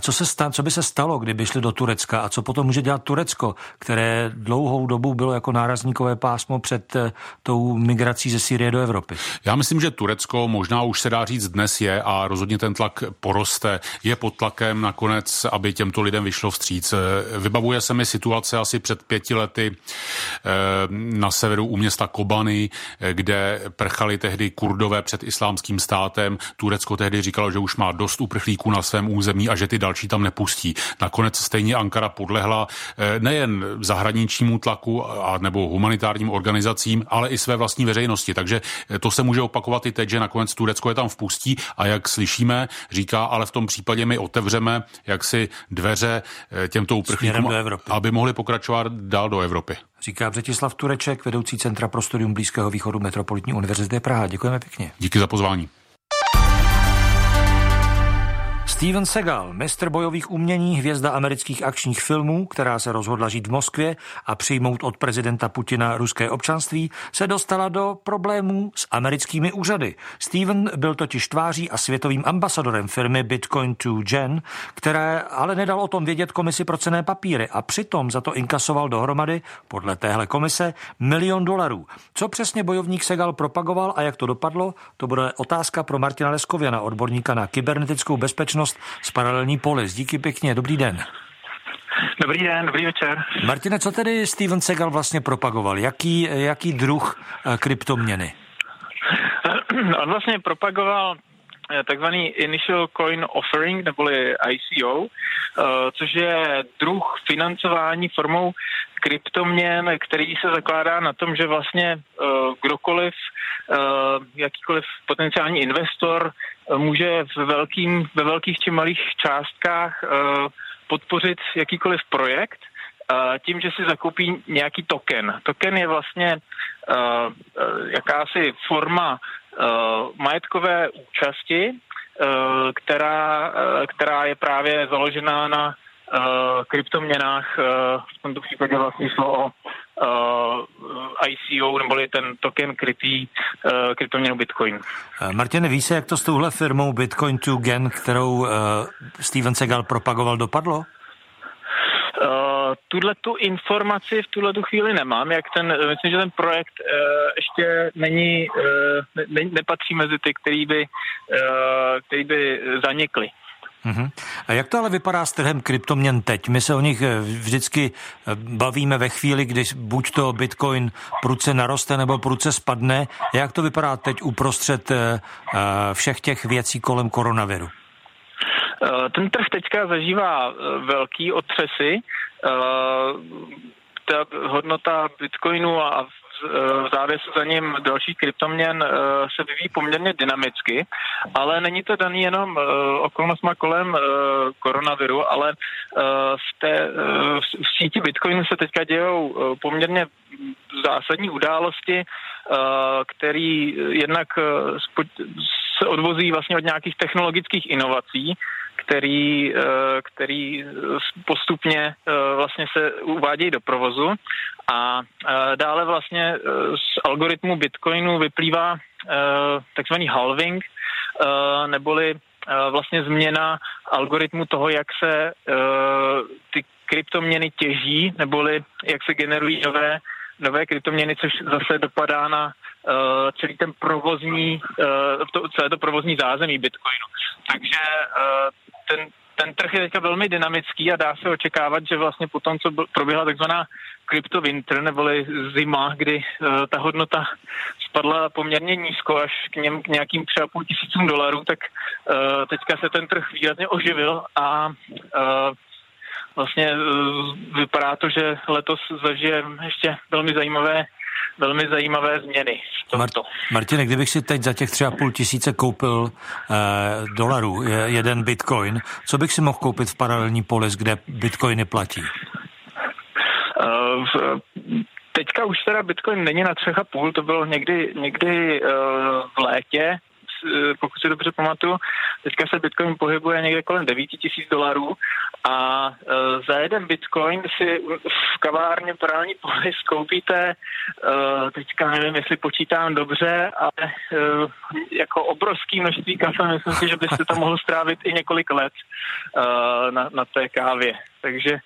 Co, se sta, co by se stalo, kdyby šli do Turecka a co potom může dělat Turecko, které dlouhou dobu bylo jako nárazníkové pásmo před eh, tou migrací ze Syrie do Evropy? Já myslím, že Turecko možná už se dá říct dnes je a rozhodně ten tlak poroste. Je pod tlakem nakonec, aby těmto lidem vyšlo vstříc. Vybavuje se mi situace asi před pěti lety eh, na severu u města Kobany, eh, kde prchali tehdy kurdové před islámským státem. Turecko tehdy říkalo, že už má dost uprchlíků na svém území a že ty další tam nepustí. Nakonec stejně Ankara podlehla eh, nejen zahraničnímu tlaku a nebo humanitárním organizacím, ale i své vlastní veřejnosti. Takže eh, to se může opakovat i teď, že nakonec Turecko je tam vpustí a jak slyšíme, říká, ale v tom případě my otevřeme jaksi dveře eh, těmto uprchlíkům, aby mohli pokračovat dál do Evropy. Říká Břetislav Tureček, vedoucí Centra pro studium Blízkého východu Metropolitní univerzity Praha. Děkujeme pěkně. Díky za pozvání. Steven Segal, mistr bojových umění, hvězda amerických akčních filmů, která se rozhodla žít v Moskvě a přijmout od prezidenta Putina ruské občanství, se dostala do problémů s americkými úřady. Steven byl totiž tváří a světovým ambasadorem firmy Bitcoin 2 Gen, které ale nedal o tom vědět komisi pro cené papíry a přitom za to inkasoval dohromady, podle téhle komise, milion dolarů. Co přesně bojovník Segal propagoval a jak to dopadlo, to bude otázka pro Martina Leskověna, odborníka na kybernetickou bezpečnost z Paralelní polis. Díky pěkně, dobrý den. Dobrý den, dobrý večer. Martine, co tedy Steven Segal vlastně propagoval? Jaký, jaký druh eh, kryptoměny? (clears throat) On vlastně propagoval eh, takzvaný Initial Coin Offering, neboli ICO, eh, což je druh financování formou kryptoměn, který se zakládá na tom, že vlastně kdokoliv, jakýkoliv potenciální investor může ve, velkým, ve velkých či malých částkách podpořit jakýkoliv projekt tím, že si zakoupí nějaký token. Token je vlastně jakási forma majetkové účasti, která, která je právě založená na kryptoměnách, v tomto případě vlastně šlo o ICO, neboli ten token krytý kryptoměnu Bitcoin. Martine, ví se, jak to s touhle firmou Bitcoin 2 Gen, kterou Steven Segal propagoval, dopadlo? Uh, tuhle tu informaci v tuhle tu chvíli nemám, jak ten, myslím, že ten projekt uh, ještě není, uh, ne, nepatří mezi ty, který by, uh, který by zanikly. Uh-huh. A jak to ale vypadá s trhem kryptoměn teď? My se o nich vždycky bavíme ve chvíli, když buď to Bitcoin pruce naroste nebo pruce spadne. Jak to vypadá teď uprostřed všech těch věcí kolem koronaviru? Eh, ten trh teďka zažívá eh, velký otřesy. Eh, ta hodnota bitcoinu a v závěsu za ním další kryptoměn se vyvíjí poměrně dynamicky, ale není to daný jenom okolnostma kolem koronaviru, ale v, té, v síti Bitcoinu se teďka dějou poměrně zásadní události, který jednak se odvozí vlastně od nějakých technologických inovací, který, eh, který postupně eh, vlastně se uvádějí do provozu. A eh, dále vlastně z algoritmu Bitcoinu vyplývá takzvaný halving, neboli vlastně změna algoritmu toho, jak se ty kryptoměny těží, neboli jak se generují nové, nové kryptoměny, což zase dopadá na uh, celý ten provozní, uh, to, celé to provozní zázemí Bitcoinu. Takže uh, ten, ten trh je teďka velmi dynamický a dá se očekávat, že vlastně po tom, co proběhla takzvaná crypto winter, neboli zima, kdy uh, ta hodnota spadla poměrně nízko až k, něm, k nějakým 3,5 tisícům dolarů, tak uh, teďka se ten trh výrazně oživil a uh, vlastně uh, vypadá to, že letos zažijeme ještě velmi zajímavé velmi zajímavé změny. Mart- Martine, kdybych si teď za těch třeba půl tisíce koupil eh, dolarů jeden bitcoin, co bych si mohl koupit v paralelní polis, kde bitcoiny platí? Uh, v, teďka už teda bitcoin není na třech a půl, to bylo někdy, někdy uh, v létě, Eh, pokud si dobře pamatuju, teďka se Bitcoin pohybuje někde kolem 9 tisíc dolarů a eh, za jeden Bitcoin si v kavárně paralelní polis koupíte, eh, teďka nevím, jestli počítám dobře, ale jako obrovský množství kafe, myslím si, že byste tam mohl strávit i několik let na, na té kávě. Takže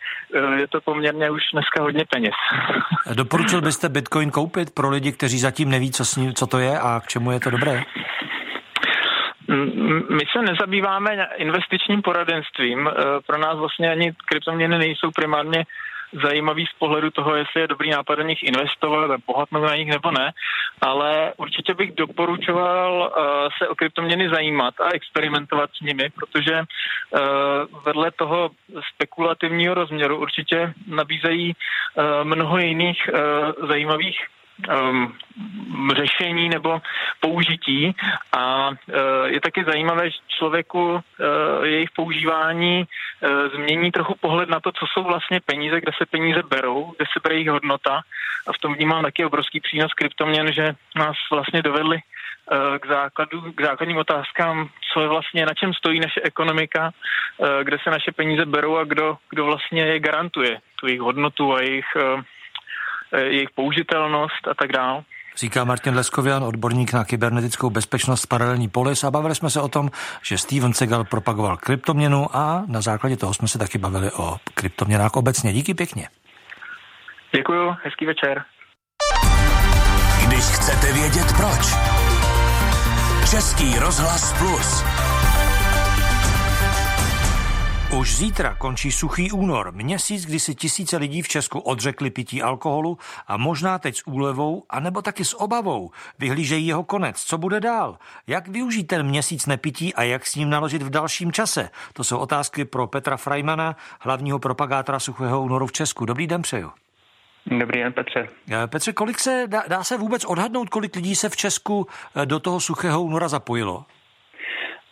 je to poměrně už dneska hodně peněz. (laughs) Doporučil byste Bitcoin koupit pro lidi, kteří zatím neví, co, s ním, co to je a k čemu je to dobré? My se nezabýváme investičním poradenstvím. Eh, pro nás vlastně ani kryptoměny nejsou primárně zajímavý z pohledu toho, jestli je dobrý nápad do nich investovat a bohatnout na nich nebo ne, ale určitě bych doporučoval uh, se o kryptoměny zajímat a experimentovat s nimi, protože uh, vedle toho spekulativního rozměru určitě nabízejí uh, mnoho jiných uh, zajímavých um, řešení nebo použití. A uh, je taky zajímavé, že člověku uh, jejich používání uh, změní trochu pohled na to, co jsou vlastně peníze, kde se peníze berou, kde se bere jejich hodnota. A v tom vnímám taky obrovský přínos kryptoměn, že nás vlastně dovedli k základu, k základním otázkám, co je vlastně, na čem stojí naše ekonomika, kde se naše peníze berou a kdo, kdo vlastně je garantuje, tu jejich hodnotu a jejich, jejich použitelnost a tak dále. Říká Martin Leskovian, odborník na kybernetickou bezpečnost Paralelní polis a bavili jsme se o tom, že Steven Segal propagoval kryptoměnu a na základě toho jsme se taky bavili o kryptoměnách obecně. Díky pěkně. Děkuju, hezký večer. Když chcete vědět proč. Český rozhlas plus. Už zítra končí suchý únor, měsíc, kdy si tisíce lidí v Česku odřekli pití alkoholu a možná teď s úlevou, anebo taky s obavou vyhlížejí jeho konec. Co bude dál? Jak využít ten měsíc nepití a jak s ním naložit v dalším čase? To jsou otázky pro Petra Freimana, hlavního propagátora suchého únoru v Česku. Dobrý den přeju. Dobrý den, Petře. Eh, Petře, kolik se, dá, dá se vůbec odhadnout, kolik lidí se v Česku eh, do toho suchého února zapojilo?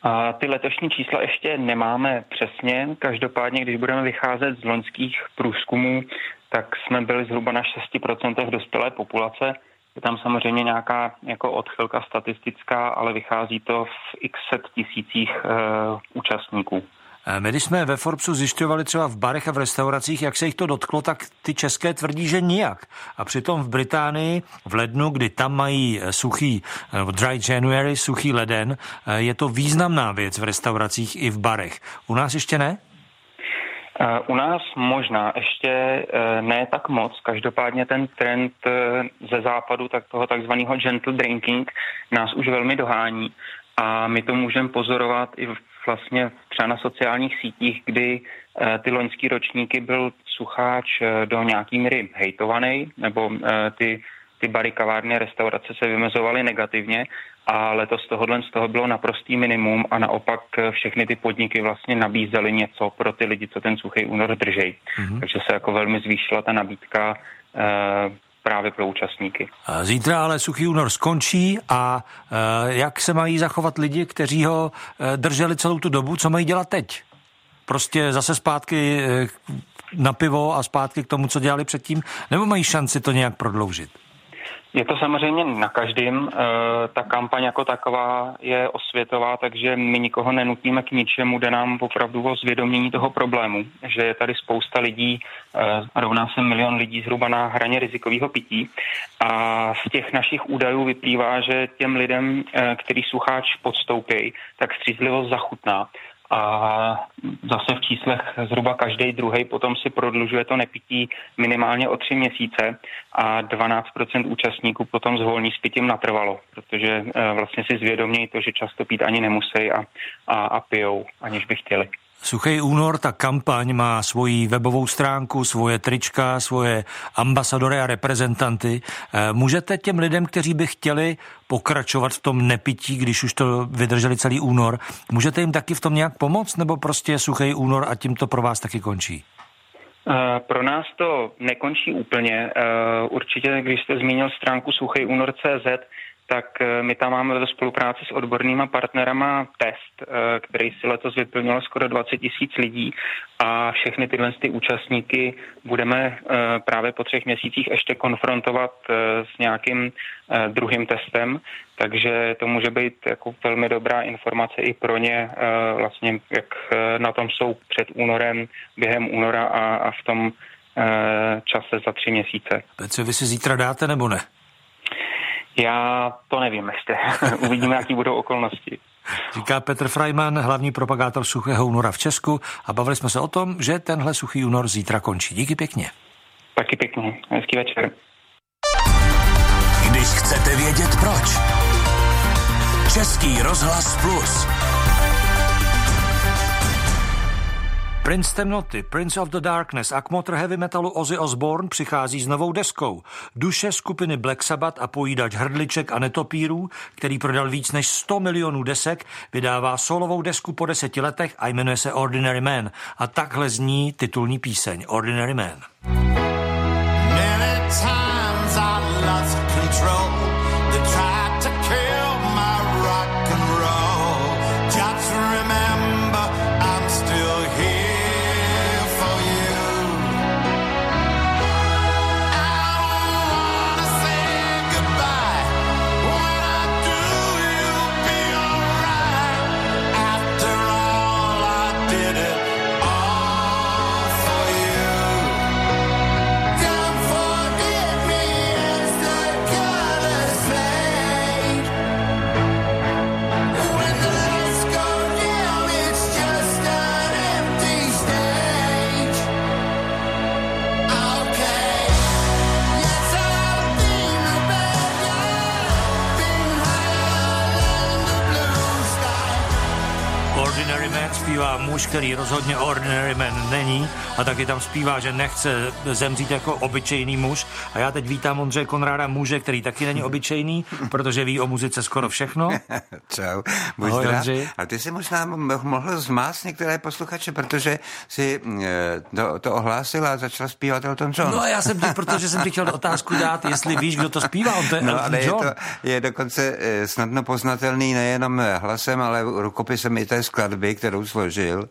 A ty letošní čísla ještě nemáme přesně. Každopádně, když budeme vycházet z loňských průzkumů, tak jsme byli zhruba na 6% dospělé populace. Je tam samozřejmě nějaká jako odchylka statistická, ale vychází to v x set tisících e, účastníků. Eh, my, když jsme ve Forbesu zjišťovali třeba v barech a v restauracích, jak se jich to dotklo, tak ty české tvrdí, že nijak. A přitom v Británii v lednu, kdy tam mají eh, suchý, eh, dry January, suchý leden, je to významná věc v restauracích i v barech. U nás ještě ne? U nás možná ještě ne tak moc. Každopádně ten trend ze západu, tak toho takzvaného gentle drinking, nás už velmi dohání. A my to můžeme pozorovat i v vlastně třeba na sociálních sítích, kdy eh, ty loňský ročníky byl sucháč eh, do nějaký míry hejtovaný, nebo eh, ty, ty bary, kavárny, restaurace se vymezovaly negativně a letos tohohle z toho bylo naprostý minimum a naopak všechny ty podniky vlastně nabízely něco pro ty lidi, co ten suchý únor držej. Mm-hmm. Takže se jako velmi zvýšila ta nabídka právě pro účastníky. Zítra ale suchý únor skončí a e, jak se mají zachovat lidi, kteří ho e, drželi celou tu dobu, co mají dělat teď? Prostě zase zpátky e, na pivo a zpátky k tomu, co dělali předtím, nebo mají šanci to nějak prodloužit? Je to samozřejmě na každém. Eh, ta kampaň jako taková je osvětová, takže my nikoho nenutíme k ničemu, jde nám opravdu o zvědomění toho problému, že je tady spousta lidí, eh, rovná se milion lidí zhruba na hraně rizikového pití a z těch našich údajů vyplývá, že těm lidem, eh, který sucháč podstoupí, tak střízlivost zachutná a zase v číslech zhruba každý druhý potom si prodlužuje to nepití minimálně o tři měsíce a 12% účastníků potom zvolní s pitím natrvalo, protože eh, vlastně si zvědomějí to, že často pít ani nemusí a, a, a pijou, aniž by chtěli. Suchý únor, ta kampaň má svoji webovou stránku, svoje trička, svoje ambasadory a reprezentanty. Eh, můžete těm lidem, kteří by chtěli pokračovat v tom nepití, když už to vydrželi celý únor, můžete jim taky v tom nějak pomoct, nebo prostě suchý únor a tím to pro vás taky končí? Eh, pro nás to nekončí úplně. Eh, určitě, když jste zmínil stránku suchý únor.cz, tak eh, my tam máme ve spolupráci s odbornýma partnerama test, eh, který si letos vyplnilo skoro 20 tisíc lidí a všechny tyhle ty účastníky budeme eh, právě po třech měsících ještě konfrontovat s nějakým druhým testem, takže to může být jako velmi dobrá informace i pro ně, vlastně jak na tom jsou před únorem, během února a, a v tom čase za tři měsíce. Co vy si zítra dáte nebo ne? Já to nevím ještě. (laughs) Uvidíme, jaký budou okolnosti. Říká Petr Freiman, hlavní propagátor suchého února v Česku a bavili jsme se o tom, že tenhle suchý únor zítra končí. Díky pěkně. Taky pěkně. Hezký večer. Když chcete vědět proč. Český rozhlas plus. Prince temnoty, Prince of the Darkness a kmotr heavy metalu Ozzy Osbourne přichází s novou deskou. Duše skupiny Black Sabbath a pojídač hrdliček a netopírů, který prodal víc než 100 milionů desek, vydává solovou desku po deseti letech a jmenuje se Ordinary Man. A takhle zní titulní píseň Ordinary Man. Many times lost rozhodně ordinary man není a taky tam zpívá, že nechce zemřít jako obyčejný muž. A já teď vítám Ondřeje Konráda muže, který taky není obyčejný, protože ví o muzice skoro všechno. (laughs) Čau, buď Ahoj, A ty si možná mohl zmást některé posluchače, protože si eh, to, to ohlásil a začal zpívat Elton John. No a já jsem tě, (laughs) protože jsem ti chtěl otázku dát, jestli víš, kdo to zpívá, on to je no, Elton ale John. Je, to, je dokonce eh, snadno poznatelný nejenom hlasem, ale rukopisem i té skladby, kterou složil.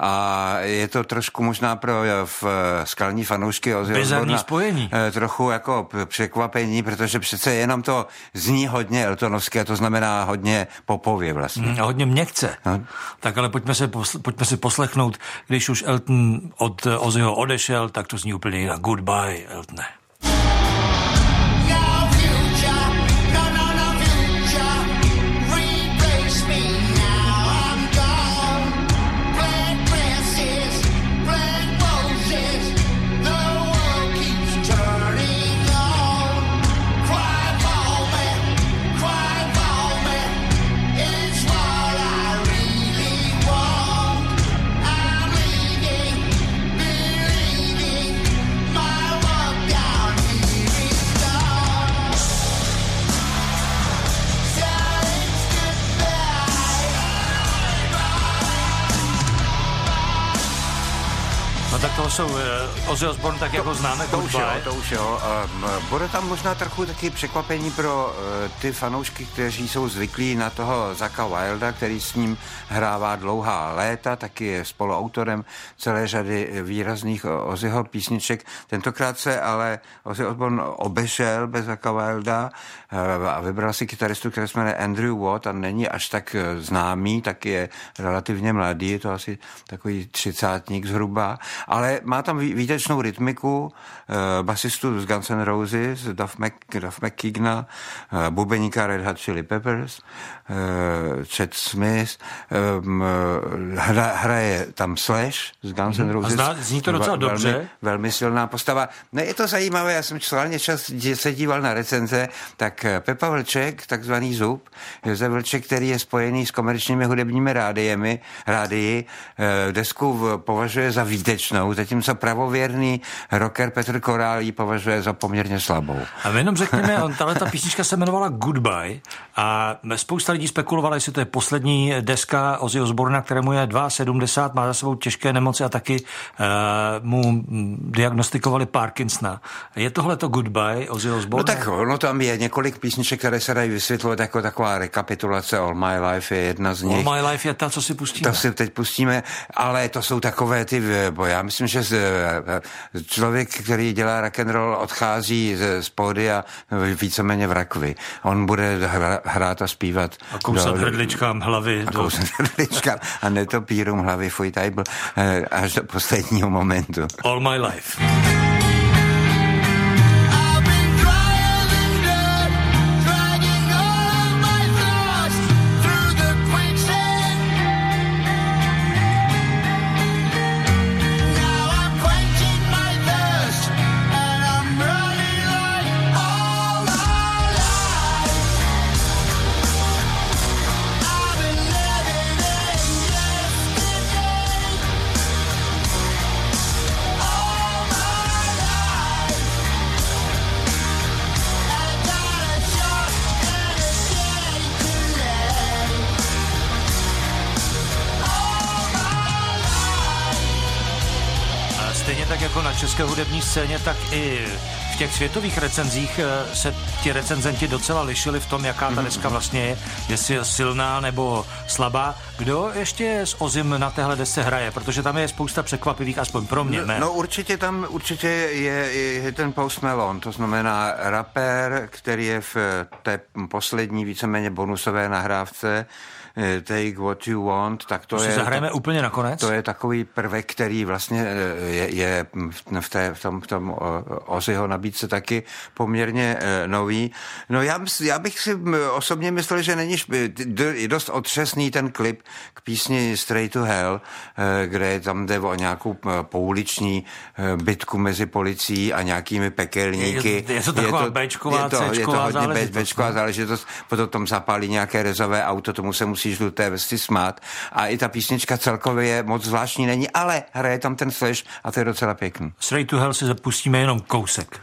A je to trošku možná pro v skalní fanoušky Ozzy spojení. Eh, trochu jako překvapení, protože přece jenom to zní hodně Eltonovské, to znamená hodně popově vlastně. Mm, hodně měkce. No. Tak ale pojďme se, pojďme si poslechnout, když už Elton od Ozzyho odešel, tak to zní úplně jinak. Goodbye, Eltone. Jsou uh, Ozzy Osbourne, tak to, jako známe. To už jo, to už jo. Um, bude tam možná trochu taky překvapení pro uh, ty fanoušky, kteří jsou zvyklí na toho Zaka Wilda, který s ním hrává dlouhá léta, taky je spoluautorem celé řady výrazných Ozzyho písniček. Tentokrát se ale Ozzy Osbourne obešel bez Zaka Wilda uh, a vybral si kytaristu, který se jmenuje Andrew Watt a není až tak známý, tak je relativně mladý, je to asi takový třicátník zhruba ale má tam výtečnou rytmiku uh, basistu z Guns N' Roses, Duff, Mc, Duff McKigna, uh, bubeníka Red Hot Chili Peppers, uh, Chet Smith, um, hra, hraje tam Slash z Guns N' mhm. Roses. A zní to docela velmi, dobře. Velmi silná postava. Ne, je to zajímavé, já jsem článně čas se díval na recenze, tak Pepa Vlček, takzvaný Zub, Josef Vlček, který je spojený s komerčními hudebními rádiemi, rádii, desku považuje za výtečnou stranou, zatímco pravověrný rocker Petr Korál ji považuje za poměrně slabou. A jenom řekněme, on, tahle ta písnička se jmenovala Goodbye a spousta lidí spekulovala, jestli to je poslední deska Ozzy Osborna, kterému je 72, má za sebou těžké nemoci a taky uh, mu diagnostikovali Parkinsona. Je tohle to Goodbye Ozzy Osborna? No tak ono tam je několik písniček, které se dají vysvětlovat jako taková rekapitulace All My Life je jedna z nich. All My Life je ta, co si pustíme. To si teď pustíme, ale to jsou takové ty, bo já myslím, že eh, člověk, který dělá rock and roll, odchází z, z pódy a víceméně v rakvi. On bude hra, hrát a zpívat. A kousat do, hrdličkám hlavy. A do... kousat (laughs) hrdličkám a netopírům hlavy fuj tajbl eh, až do posledního momentu. All my life. České hudební scéně, tak i v těch světových recenzích eh, se ti recenzenti docela lišili v tom, jaká ta mhm, deska vlastně je, jestli je silná nebo slabá. Kdo ještě s Ozim na téhle desce hraje? Protože tam je spousta překvapivých, aspoň pro mě. Ne? No určitě tam určitě je, je ten Post Melon, to znamená rapper, který je v té poslední víceméně bonusové nahrávce Take What You Want, tak to, to je... zahrajeme to, úplně nakonec? To je takový prvek, který vlastně eh, je, je v, té, v tom, v tom Ozyho více taky poměrně nový. No já, já bych si osobně myslel, že není dost otřesný ten klip k písni Straight to Hell, kde tam jde o nějakou pouliční bitku mezi policií a nějakými pekelníky. Je, je to taková je to, bečková, je to, je to hodně záležitost. bečková no. záležitost, potom tam zapálí nějaké rezové auto, tomu se musí žluté vesty smát. A i ta písnička celkově je moc zvláštní není, ale hraje tam ten slash a to je docela pěkný. Straight to Hell si zapustíme jenom kousek.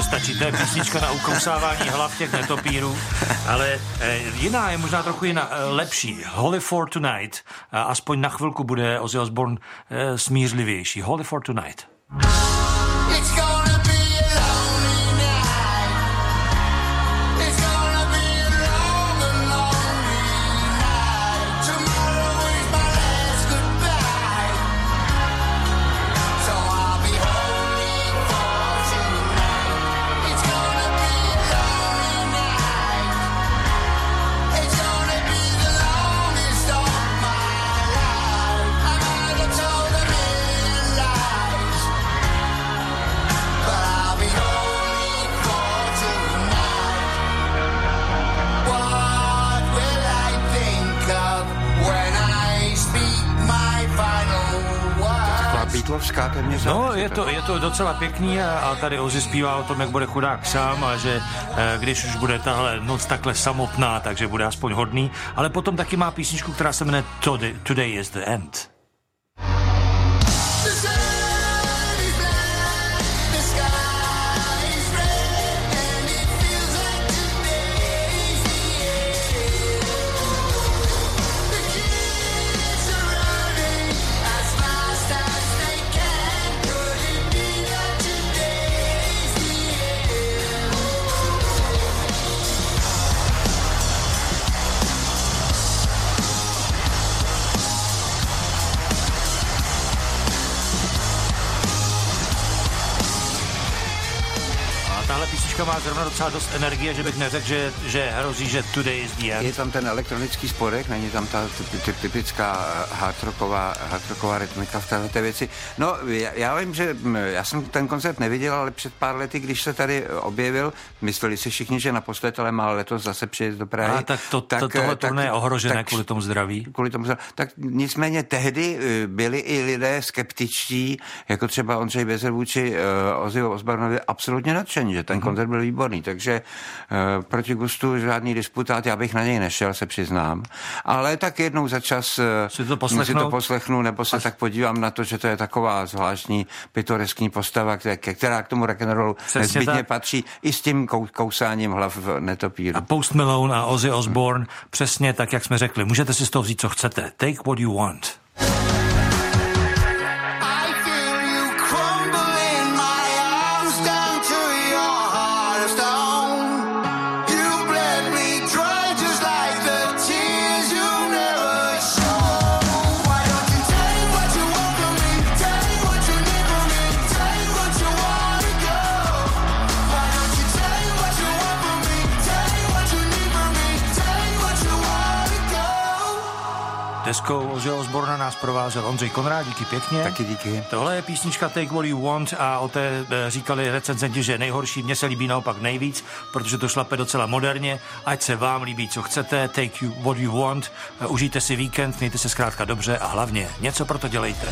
To stačí. To je písnička na ukousávání hlav těch netopírů, ale eh, jiná je možná trochu jiná, eh, lepší. Holy for Tonight, eh, aspoň na chvilku bude Ozzy Osbourne smířlivější. Holy for Tonight. It's Beatlovská to, je to docela pěkný a, a tady Ozzy zpívá o tom, jak bude chudák sám a že eh, když už bude tahle noc takhle samotná, takže bude aspoň hodný. Ale potom taky má písničku, která se jmenuje Today is the End. Zrovna docela dost energie, že bych neřekl, že, že hrozí, že today is the end. Je tam ten elektronický spodek, není tam ta typická hardrocková, hardrocková rytmika v této věci. No, já, já vím, že já jsem ten koncert neviděl, ale před pár lety, když se tady objevil, mysleli si všichni, že naposled, ale má letos zase přijet do Prahy. A tak, to, tak to, tohle tak, je ohrožené tak, kvůli tomu zdraví. Kvůli tomu zdraví. Tak nicméně tehdy eh, byli i lidé skeptičtí, jako třeba Ondřej Bezer vůči uh, Ozzy Osbornovi absolutně nadšení, že ten mm-hmm. koncert byl výborný, takže uh, proti gustu žádný disputát, já bych na něj nešel, se přiznám. Ale tak jednou za čas uh, si to, si to poslechnu, nebo se Až... tak podívám na to, že to je taková zvláštní pitoreskní postava, která k tomu rock'n'rollu nezbytně tak. patří i s tím kou, kousáním hlav v netopíru. A Post Malone a Ozzy Osbourne, přesně tak, jak jsme řekli. Můžete si z toho vzít, co chcete. Take what you want. Deskou Ozzy Osborna nás provázel Ondřej Konrád, díky pěkně. Taky díky. Tohle je písnička Take What You Want a o té eh, říkali recenzenti, že nejhorší, mně se líbí naopak nejvíc, protože to šlape docela moderně. Ať se vám líbí, co chcete, Take you What You Want, eh, užijte si víkend, mějte se zkrátka dobře a hlavně něco pro to dělejte.